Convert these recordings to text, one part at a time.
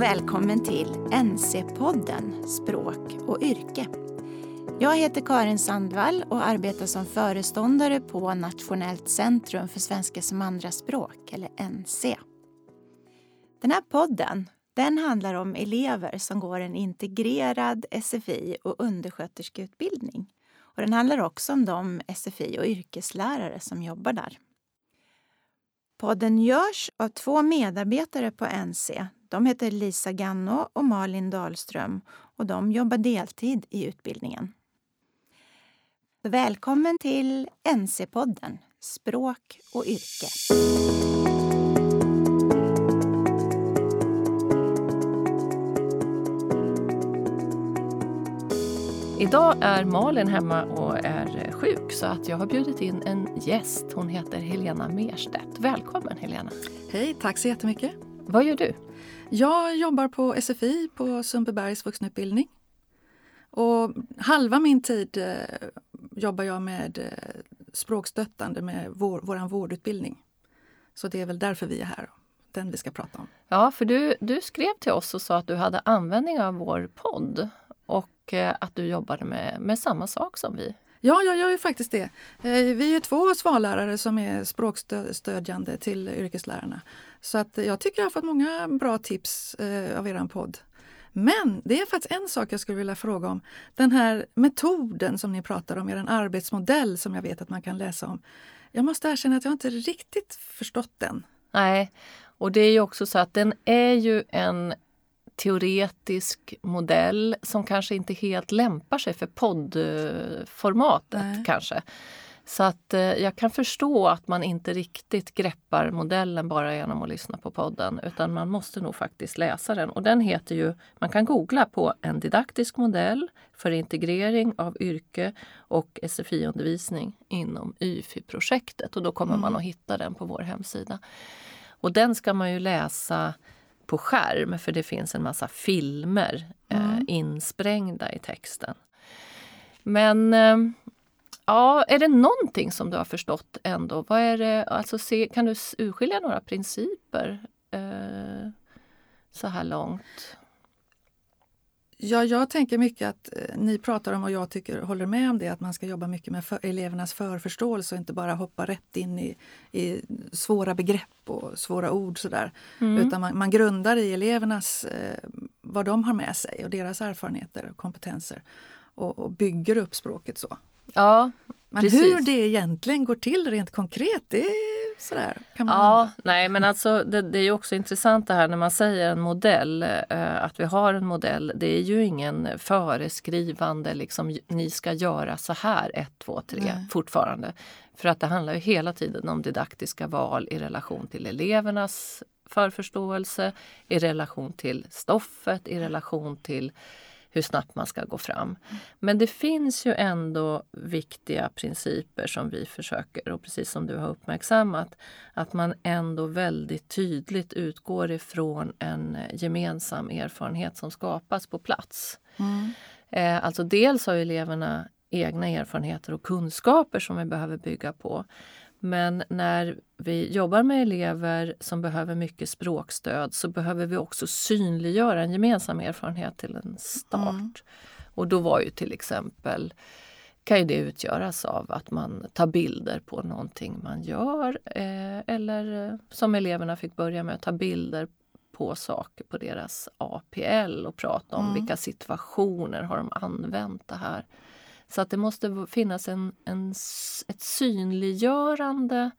och välkommen till NC-podden Språk och yrke. Jag heter Karin Sandvall och arbetar som föreståndare på Nationellt centrum för svenska som andraspråk, eller NC. Den här podden den handlar om elever som går en integrerad SFI och undersköterskeutbildning. Och den handlar också om de SFI och yrkeslärare som jobbar där. Podden görs av två medarbetare på NC. De heter Lisa Ganno och Malin Dahlström och de jobbar deltid i utbildningen. Välkommen till NC-podden Språk och yrke. Idag är Malin hemma och är sjuk så att jag har bjudit in en gäst. Hon heter Helena Merstedt. Välkommen Helena! Hej, tack så jättemycket! Vad gör du? Jag jobbar på SFI på Sundbybergs vuxenutbildning. Och halva min tid eh, jobbar jag med eh, språkstöttande med vår, vår vårdutbildning. Så det är väl därför vi är här, den vi ska prata om. Ja, för du, du skrev till oss och sa att du hade användning av vår podd och eh, att du jobbade med, med samma sak som vi. Ja, jag gör ju faktiskt det. Vi är två svallärare som är språkstödjande till yrkeslärarna. Så att jag tycker jag har fått många bra tips eh, av er podd. Men det är faktiskt en sak jag skulle vilja fråga om. Den här metoden som ni pratar om, er arbetsmodell som jag vet att man kan läsa om. Jag måste erkänna att jag inte riktigt förstått den. Nej, och det är ju också så att den är ju en teoretisk modell som kanske inte helt lämpar sig för poddformatet Nej. kanske. Så att eh, jag kan förstå att man inte riktigt greppar modellen bara genom att lyssna på podden utan man måste nog faktiskt läsa den. Och den heter ju, man kan googla på en didaktisk modell för integrering av yrke och SFI-undervisning inom YFI-projektet och då kommer mm. man att hitta den på vår hemsida. Och den ska man ju läsa på skärm för det finns en massa filmer eh, mm. eh, insprängda i texten. Men eh, ja, är det någonting som du har förstått ändå? Vad är det, alltså se, kan du urskilja några principer eh, så här långt? Ja, jag tänker mycket att eh, ni pratar om och jag tycker, håller med om det, att man ska jobba mycket med för, elevernas förförståelse och inte bara hoppa rätt in i, i svåra begrepp och svåra ord sådär. Mm. Utan man, man, grundar i elevernas, eh, vad de har med sig och deras erfarenheter och kompetenser och, och bygger upp språket så. Ja, Men precis. hur det egentligen går till rent konkret, det är sådär. Kan man... Ja, nej men alltså det, det är också intressant det här när man säger en modell, eh, att vi har en modell. Det är ju ingen föreskrivande, liksom ni ska göra så här, ett, två, tre, nej. fortfarande. För att det handlar ju hela tiden om didaktiska val i relation till elevernas förförståelse, i relation till stoffet, i relation till hur snabbt man ska gå fram. Men det finns ju ändå viktiga principer som vi försöker, och precis som du har uppmärksammat, att man ändå väldigt tydligt utgår ifrån en gemensam erfarenhet som skapas på plats. Mm. Eh, alltså dels har eleverna egna erfarenheter och kunskaper som vi behöver bygga på. Men när vi jobbar med elever som behöver mycket språkstöd så behöver vi också synliggöra en gemensam erfarenhet till en start. Mm. Och då var ju till exempel kan ju det utgöras av att man tar bilder på någonting man gör eh, eller eh, som eleverna fick börja med att ta bilder på saker på deras APL och prata om mm. vilka situationer har de använt det här. Så att det måste finnas en, en, ett synliggörande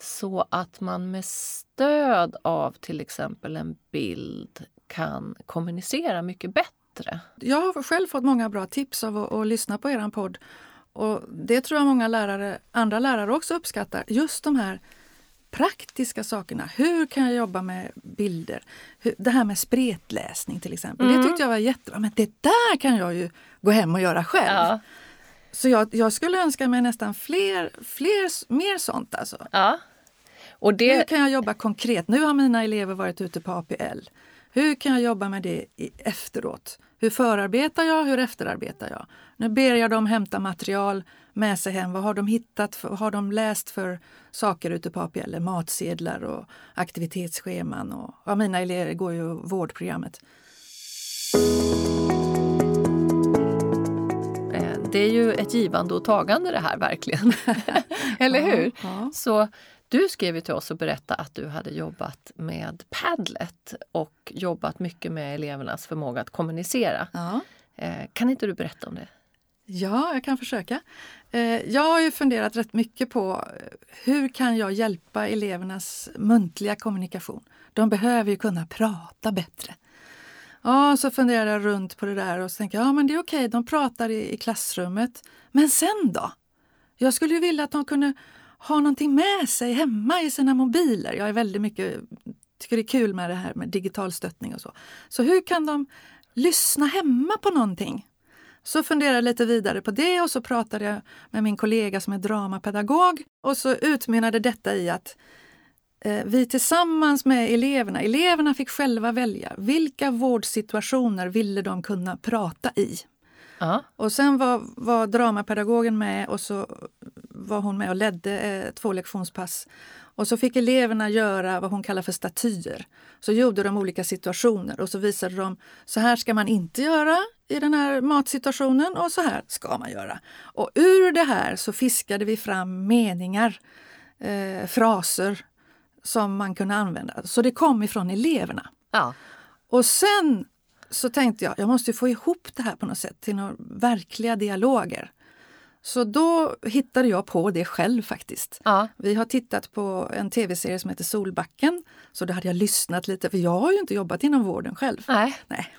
så att man med stöd av till exempel en bild kan kommunicera mycket bättre. Jag har själv fått många bra tips av att, att lyssna på er podd. Och det tror jag många lärare, andra lärare också uppskattar. Just de här praktiska sakerna. Hur kan jag jobba med bilder? det här med spretläsning till exempel. Mm. Det tyckte jag var jättebra. Men det där kan jag ju gå hem och göra själv. Ja. Så jag, jag, skulle önska mig nästan fler, fler mer sånt. Alltså. Ja. Och det... Hur kan jag jobba konkret? Nu har mina elever varit ute på APL. Hur kan jag jobba med det efteråt? Hur förarbetar jag? Hur efterarbetar jag? Nu ber jag dem hämta material med sig hem. Vad har de hittat? Vad har de läst för saker ute på APL? Matsedlar och aktivitetsscheman. Och, ja, mina elever går ju vårdprogrammet. Eh, det är ju ett givande och tagande det här verkligen. Eller hur? Ja, ja. Så du skrev ju till oss och berättade att du hade jobbat med Padlet och jobbat mycket med elevernas förmåga att kommunicera. Ja. Eh, kan inte du berätta om det? Ja, jag kan försöka. Eh, jag har ju funderat rätt mycket på hur kan jag hjälpa elevernas muntliga kommunikation? De behöver ju kunna prata bättre. Ja, så funderade jag runt på det där och så tänkte jag, ja men det är okej, de pratar i, i klassrummet. Men sen då? Jag skulle ju vilja att de kunde ha någonting med sig hemma i sina mobiler. Jag är väldigt mycket, tycker det är kul med det här med digital stöttning och så. Så hur kan de lyssna hemma på någonting? Så funderade jag lite vidare på det och så pratade jag med min kollega som är dramapedagog och så utmynnade detta i att eh, vi tillsammans med eleverna, eleverna fick själva välja vilka vårdsituationer ville de kunna prata i. Ja. Och sen var, var dramapedagogen med och så var hon med och ledde eh, två lektionspass. Och så fick eleverna göra vad hon kallar för statyer. Så gjorde de olika situationer och så visade de så här ska man inte göra i den här matsituationen och så här ska man göra. Och ur det här så fiskade vi fram meningar, eh, fraser som man kunde använda. Så det kom ifrån eleverna. Ja. Och sen så tänkte jag, jag måste få ihop det här på något sätt till några verkliga dialoger. Så då hittade jag på det själv faktiskt. Ja. Vi har tittat på en tv-serie som heter Solbacken. Så då hade jag lyssnat lite, för jag har ju inte jobbat inom vården själv. Nej. Nej.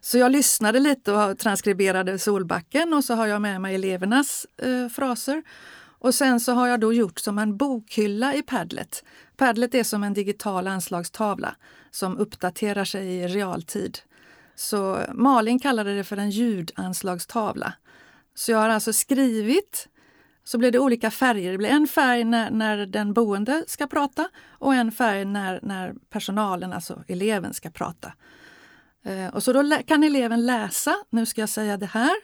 Så jag lyssnade lite och transkriberade Solbacken och så har jag med mig elevernas eh, fraser. Och sen så har jag då gjort som en bokhylla i Padlet. Padlet är som en digital anslagstavla som uppdaterar sig i realtid. Så Malin kallade det för en ljudanslagstavla. Så jag har alltså skrivit, så blir det olika färger. Det blir en färg när, när den boende ska prata och en färg när, när personalen, alltså eleven, ska prata. Eh, och så då kan eleven läsa, nu ska jag säga det här.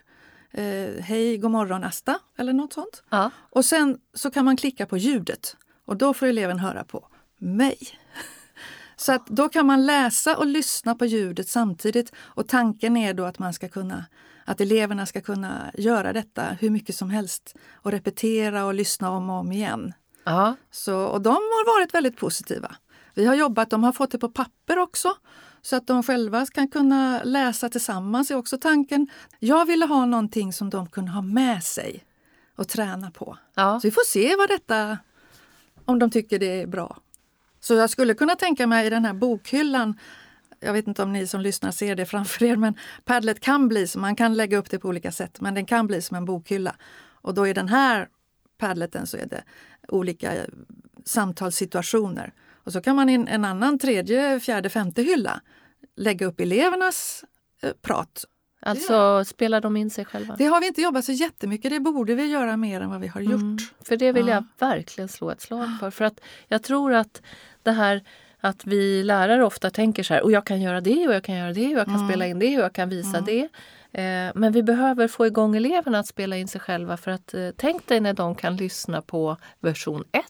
Eh, Hej, god morgon Asta, eller något sånt. Ja. Och sen så kan man klicka på ljudet och då får eleven höra på mig. Så att då kan man läsa och lyssna på ljudet samtidigt. Och tanken är då att man ska kunna att eleverna ska kunna göra detta hur mycket som helst och repetera och lyssna om och om igen. Så, och de har varit väldigt positiva. Vi har jobbat, de har fått det på papper också så att de själva kan kunna läsa tillsammans är också tanken. Jag ville ha någonting som de kunde ha med sig och träna på. Ja. Så vi får se vad detta, om de tycker det är bra. Så jag skulle kunna tänka mig i den här bokhyllan jag vet inte om ni som lyssnar ser det framför er, men Padlet kan bli så, man kan lägga upp det på olika sätt, men den kan bli som en bokhylla. Och då i den här Padleten så är det olika samtalssituationer. Och så kan man i en annan tredje, fjärde, femte hylla lägga upp elevernas eh, prat. Alltså ja. spelar de in sig själva? Det har vi inte jobbat så jättemycket. Det borde vi göra mer än vad vi har gjort. Mm, för det vill ja. jag verkligen slå ett slag för. För att jag tror att det här att vi lärare ofta tänker så här, och jag kan göra det och jag kan göra det och jag kan mm. spela in det och jag kan visa mm. det. Eh, men vi behöver få igång eleverna att spela in sig själva för att eh, tänk dig när de kan lyssna på version 1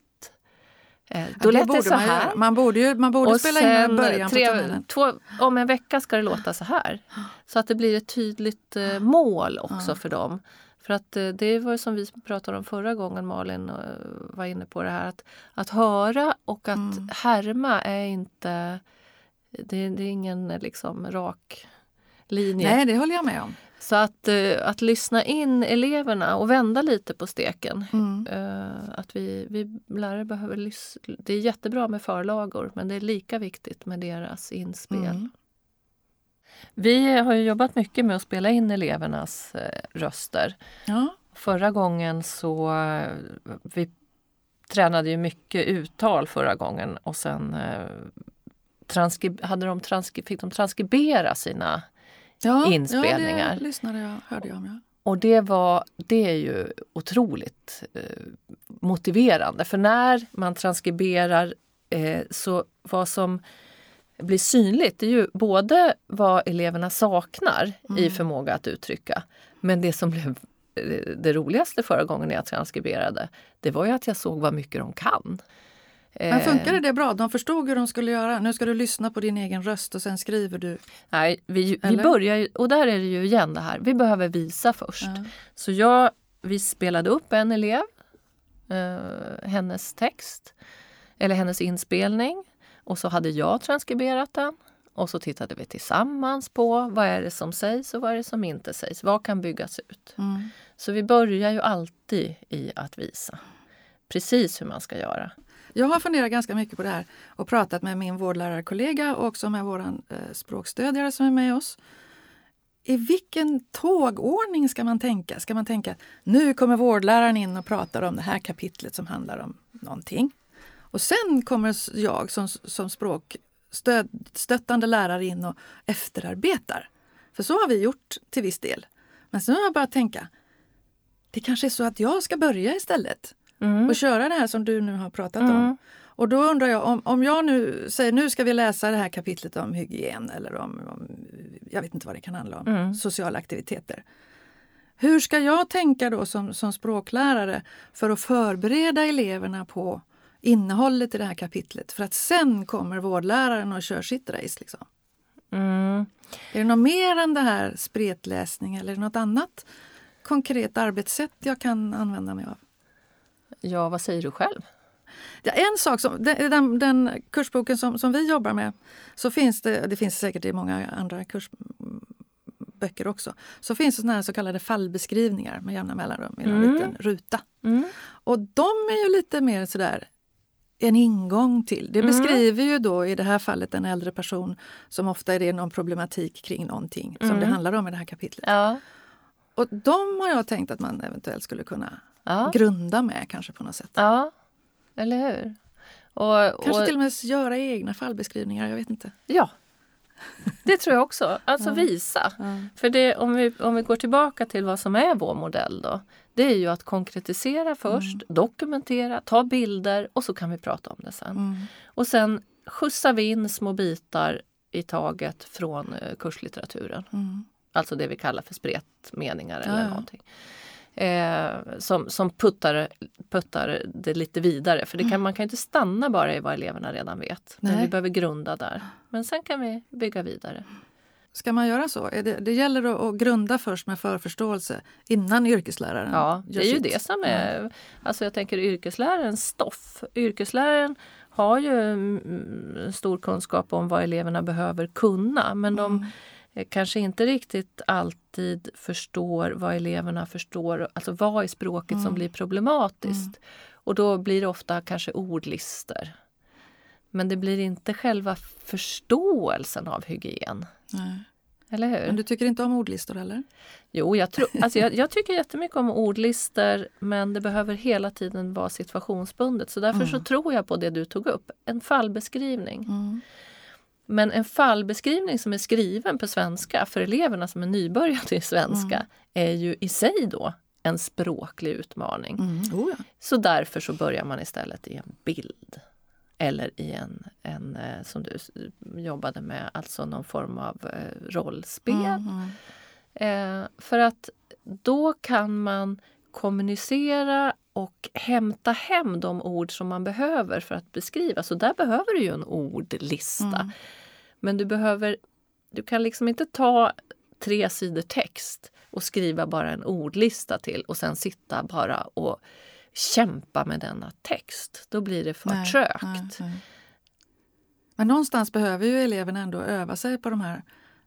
Eh, då ja, lät det så man här. Man borde, ju, man borde spela in början tre, på två, Om en vecka ska det låta så här. Så att det blir ett tydligt eh, mål också för dem. För att eh, det var som vi pratade om förra gången, Malin eh, var inne på det här att, att höra och att mm. härma är inte det, det, är ingen liksom rak linje. Nej, det håller jag med om. Så att, eh, att lyssna in eleverna och vända lite på steken. Mm. Att vi, vi lärare behöver lyssna. Det är jättebra med förlagor men det är lika viktigt med deras inspel. Mm. Vi har jobbat mycket med att spela in elevernas eh, röster. Ja. Förra gången så eh, vi tränade ju mycket uttal förra gången och sen eh, hade de fick de transkribera sina ja, inspelningar. Ja, det lyssnade jag, hörde jag om. Ja. Och det, var, det är ju otroligt eh, motiverande för när man transkriberar eh, så vad som blir synligt det är ju både vad eleverna saknar Mm. i förmåga att uttrycka men det som blev eh, det roligaste förra gången jag transkriberade det var ju att jag såg vad mycket de kan. Men Eh, funkade det bra? De förstod hur de skulle göra. Nu ska du lyssna på din egen röst och sen skriver du. Nej, vi, vi börjar ju, och där är det ju igen det här, vi behöver visa först. Ja. Så jag, vi spelade upp en elev, eh, hennes text, eller hennes inspelning. Och så hade jag transkriberat den. Och så tittade vi tillsammans på vad är det som sägs och vad är det som inte sägs. Vad kan byggas ut? Mm. Så vi börjar ju alltid i att visa precis hur man ska göra. Jag har funderat ganska mycket på det här och pratat med min vårdlärarkollega och också med vår eh, språkstödjare som är med oss. I vilken tågordning ska man tänka? Ska man tänka nu kommer vårdläraren in och pratar om det här kapitlet som handlar om någonting. Och sen kommer jag som, som språkstöttande lärare in och efterarbetar. För så har vi gjort till viss del. Men sen har jag börjat tänka, det kanske är så att jag ska börja istället och köra det här som du nu har pratat om. Mm. Och då undrar jag om, om jag nu säger nu ska vi läsa det här kapitlet om hygien eller om, om jag vet inte vad det kan handla om, Mm. sociala aktiviteter. Hur ska jag tänka då som, som språklärare för att förbereda eleverna på innehållet i det här kapitlet för att sen kommer vårdläraren och kör sitt race? Liksom. Mm. Är det något mer än det här spretläsning eller något annat konkret arbetssätt jag kan använda mig av? Ja, vad säger du själv? Ja, en sak, som, den, den, den kursboken som, som vi jobbar med, så finns det, det finns säkert i många andra kursböcker också, så finns det såna här så kallade fallbeskrivningar med jämna mellanrum i en Mm. liten ruta. Mm. Och de är ju lite mer sådär en ingång till. Det Mm. beskriver ju då i det här fallet en äldre person som ofta är det någon problematik kring någonting som Mm. det handlar om i det här kapitlet. Ja. Och de har jag tänkt att man eventuellt skulle kunna Ja. grunda med kanske på något sätt. ja, eller hur? Och, Kanske och, till och med göra egna fallbeskrivningar, jag vet inte. Ja, det tror jag också. Alltså visa. För det, om, vi, om vi går tillbaka till vad som är vår modell då. Det är ju att konkretisera först, dokumentera, ta bilder och så kan vi prata om det sen. Mm. Och sen skjutsar vi in små bitar i taget från eh, kurslitteraturen. Mm. Alltså det vi kallar för spretmeningar eller Ja, ja. Eh, som som puttar, puttar det lite vidare. För det kan, man kan inte stanna bara i vad eleverna redan vet. Men Nej. vi behöver grunda där. Men sen kan vi bygga vidare. Ska man göra så? Det, det gäller att, grunda först med förförståelse innan yrkesläraren Ja, det är ju sitt. det som är... Alltså jag tänker yrkeslärarens stoff. Yrkesläraren har ju mm, stor kunskap om vad eleverna behöver kunna. Men de Mm. Eh, kanske inte riktigt alltid förstår vad eleverna förstår. Alltså vad i språket Mm. som blir problematiskt. Och då blir det ofta kanske ordlister. Men det blir inte själva förståelsen av hygien. Nej. Eller hur? Men du tycker inte om ordlistor heller? Jo, jag, tror, alltså jag, jag tycker jättemycket om ordlister men det behöver hela tiden vara situationsbundet. Så därför så tror jag på det du tog upp, en fallbeskrivning. Mm. Men en fallbeskrivning som är skriven på svenska för eleverna som är nybörjare i svenska är ju i sig då en språklig utmaning. Mm. Oh, ja. Så därför så börjar man istället i en bild. Eller i en, en eh, som du s- jobbade med, alltså någon form av eh, rollspel. Mm. Eh, för att då kan man kommunicera och hämta hem de ord som man behöver för att beskriva. Så där behöver du ju en ordlista. Mm. Men du behöver, du kan liksom inte ta tre sidor text och skriva bara en ordlista till och sen sitta bara och kämpa med denna text. Då blir det för Nej, trögt. nej, nej. Men någonstans behöver ju eleverna ändå öva sig på de här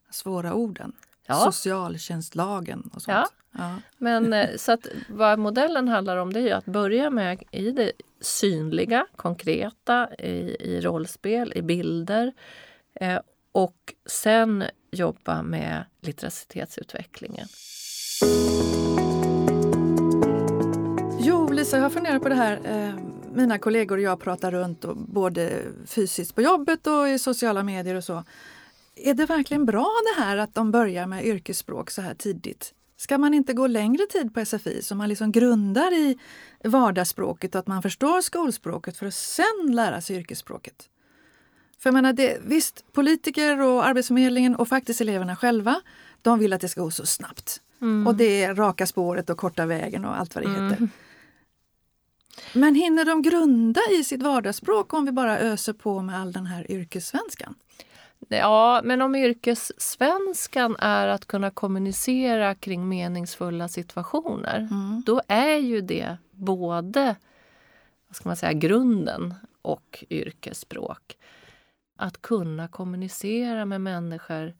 svåra orden. Ja. Socialtjänstlagen och sånt. Ja. Ja. Men eh, så att vad modellen handlar om det är att börja med i det synliga, konkreta, i, i rollspel, i bilder. Eh, och sen jobba med litteratitetsutvecklingen. Jo, Lisa, jag har funderat på det här. Eh, mina kollegor och jag pratar runt och både fysiskt på jobbet och i sociala medier och så. Är det verkligen bra det här att de börjar med yrkesspråk så här tidigt? Ska man inte gå längre tid på SFI så man liksom grundar i vardagsspråket och att man förstår skolspråket för att sen lära sig yrkesspråket? För jag menar, det, visst, politiker och Arbetsförmedlingen och faktiskt eleverna själva, de vill att det ska gå så snabbt. Mm. Och det är raka spåret och korta vägen och allt vad det heter. Men hinner de grunda i sitt vardagsspråk om vi bara öser på med all den här yrkessvenskan? Ja, men om yrkessvenskan är att kunna kommunicera kring meningsfulla situationer, Mm. då är ju det både vad ska man säga, grunden och yrkesspråk. Att kunna kommunicera med människor.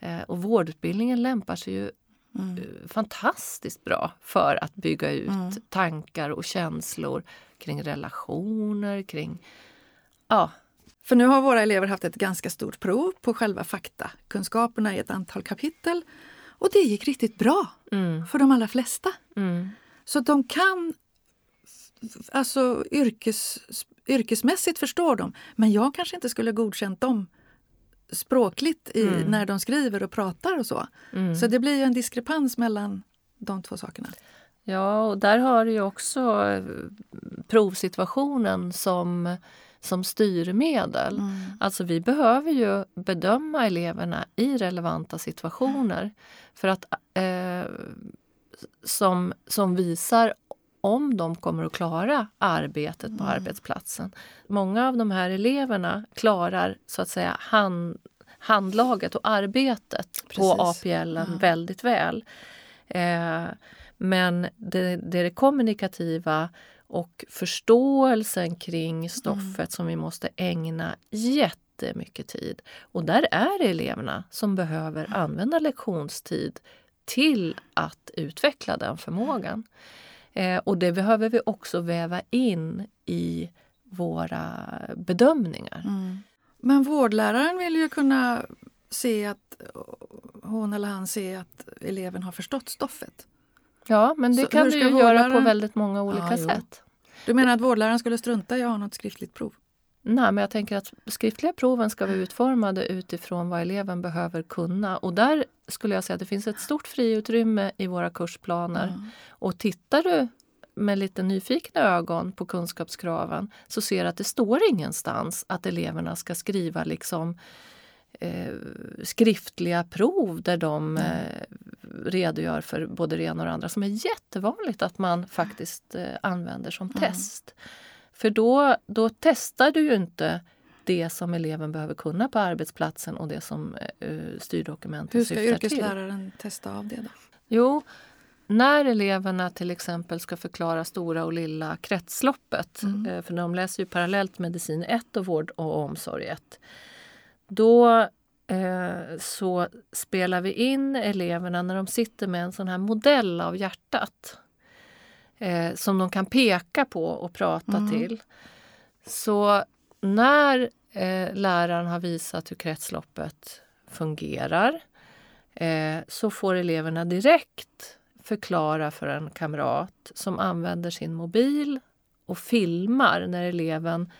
Eh, och vårdutbildningen lämpar sig ju Mm. eh, fantastiskt bra för att bygga ut Mm. tankar och känslor kring relationer, kring ja, För nu har våra elever haft ett ganska stort prov på själva faktakunskaperna i ett antal kapitel. Och det gick riktigt bra mm, för de allra flesta. mm, Så de kan, alltså yrkes, yrkesmässigt förstår de. Men jag kanske inte skulle godkänt dem språkligt i, Mm. när de skriver och pratar och så. mm. Så det blir ju en diskrepans mellan de två sakerna. Ja, och där har du ju också eh, provsituationen som, som styrmedel. Alltså vi behöver ju bedöma eleverna i relevanta situationer för att eh, som, som visar om de kommer att klara arbetet på arbetsplatsen. Många av de här eleverna klarar så att säga hand, handlaget och arbetet på Precis. APL Ja. väldigt väl. Eh, men det, det är det kommunikativa och förståelsen kring stoffet som vi måste ägna jättemycket tid. Och där är det eleverna som behöver använda lektionstid till att utveckla den förmågan. Eh, och det behöver vi också väva in i våra bedömningar. Men vårdläraren vill ju kunna se att hon eller han ser att eleven har förstått stoffet. Ja, men det Så kan du ju göra på vårdläraren- väldigt många olika Ja, sätt. Du menar att vårdläraren skulle strunta i att ha något skriftligt prov? Nej, men jag tänker att skriftliga proven ska vara utformade utifrån vad eleven behöver kunna. Och där skulle jag säga att det finns ett stort friutrymme i våra kursplaner. Och tittar du med lite nyfikna ögon på kunskapskraven så ser du att det står ingenstans att eleverna ska skriva liksom eh, skriftliga prov där de eh, redogör för både det ena och det andra som är jättevanligt att man faktiskt eh, använder som test. För då, då testar du ju inte det som eleven behöver kunna på arbetsplatsen och det som eh, styrdokumentet Hur ska syftar till. yrkesläraren testa av det? Då? Jo, när eleverna till exempel ska förklara stora och lilla kretsloppet, eh, för de läser ju parallellt medicin 1 och vård och omsorg 1. Då så spelar vi in eleverna när de sitter med en sån här modell av hjärtat eh, som de kan peka på och prata till. Så när eh, läraren har visat hur kretsloppet fungerar eh, så får eleverna direkt förklara för en kamrat som använder sin mobil och filmar när eleven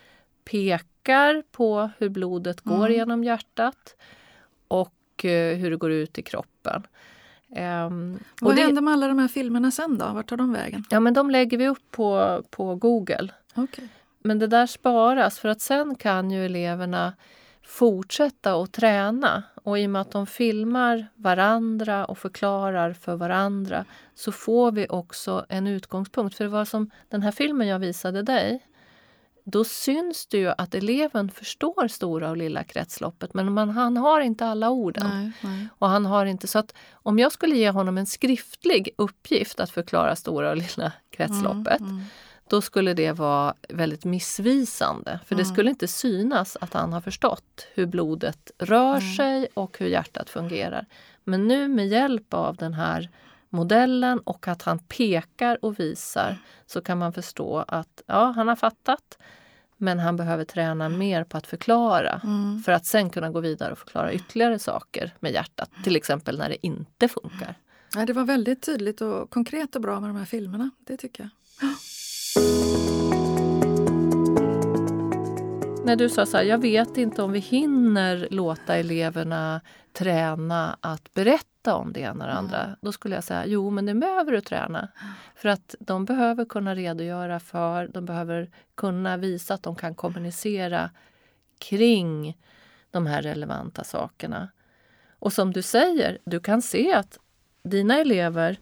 pekar på hur blodet går genom hjärtat och eh, hur det går ut i kroppen. Och Vad det, händer med alla de här filmerna sen då? Vart tar de vägen? ja, men de lägger vi upp på, på Google. Okej. Men det där sparas för att sen kan ju eleverna fortsätta att träna. Och i och med att de filmar varandra och förklarar för varandra så får vi också en utgångspunkt. För det var som den här filmen jag visade dig. Då syns det ju att eleven förstår stora och lilla kretsloppet men man, han har inte alla orden. Nej, nej. Och han har inte så att om jag skulle ge honom en skriftlig uppgift att förklara stora och lilla kretsloppet då skulle det vara väldigt missvisande. För det skulle inte synas att han har förstått hur blodet rör sig och hur hjärtat fungerar. Men nu med hjälp av den här modellen och att han pekar och visar så kan man förstå att ja, han har fattat men han behöver träna mer på att förklara för att sen kunna gå vidare och förklara ytterligare saker med hjärtat. Till exempel när det inte funkar. Nej, det var väldigt tydligt och konkret och bra med de här filmerna. Det tycker jag. När du sa så här, jag vet inte om vi hinner låta eleverna träna att berätta om det ena och det andra. Då skulle jag säga, jo men det behöver du träna. För att de behöver kunna redogöra för, de behöver kunna visa att de kan kommunicera kring de här relevanta sakerna. Och som du säger, du kan se att dina elever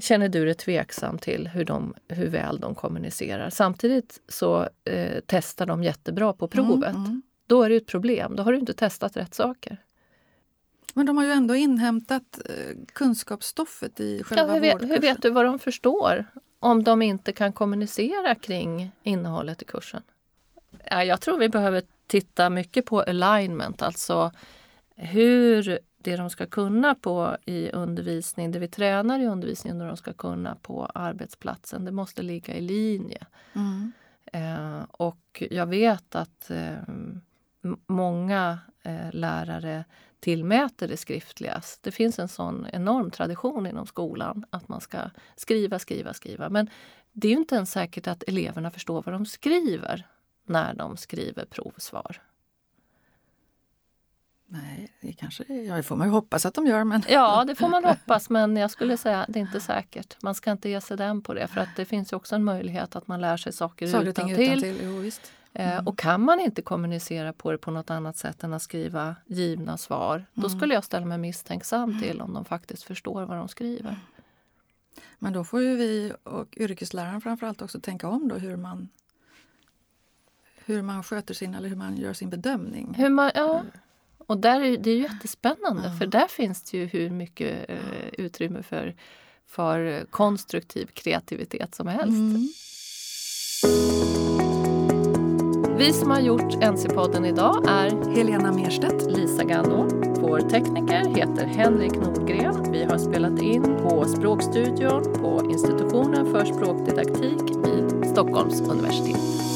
känner du dig tveksam till hur, de, hur väl de kommunicerar. Samtidigt så eh, testar de jättebra på provet. Mm, mm. Då är det ett problem. Då har du inte testat rätt saker. Men de har ju ändå inhämtat eh, kunskapsstoffet i själva ja, hur, vet, hur vet du vad de förstår om de inte kan kommunicera kring innehållet i kursen? Ja, jag tror vi behöver titta mycket på alignment, alltså hur det de ska kunna på i undervisning, det vi tränar i undervisningen och de ska kunna på arbetsplatsen, det måste ligga i linje. Mm. Eh, och jag vet att eh, många eh, lärare tillmäter det skriftligas. Det finns en sån enorm tradition inom skolan att man ska skriva, skriva, skriva. Men det är inte ens säkert att eleverna förstår vad de skriver när de skriver provsvar. Nej, det kanske ja, det får man ju hoppas att de gör. Men... Ja, det får man hoppas, men jag skulle säga att det är inte säkert. Man ska inte ge sig den på det, för att det finns ju också en möjlighet att man lär sig saker, saker utantill. utantill. Jo, visst. Eh, mm. Och kan man inte kommunicera på det på något annat sätt än att skriva givna svar, mm. då skulle jag ställa mig misstänksam till om de faktiskt förstår vad de skriver. Men då får ju vi och yrkesläraren framförallt också tänka om då hur man hur man sköter sin, eller hur man gör sin bedömning. Hur man, ja. Och där är, det är ju jättespännande för där finns det ju hur mycket eh, utrymme för, för konstruktiv kreativitet som helst. Mm. Vi som har gjort NC-podden idag är Helena Merstedt, Lisa Ganno. Vår tekniker heter Henrik Nordgren. Vi har spelat in på Språkstudion på institutionen för språkdidaktik vid Stockholms universitet.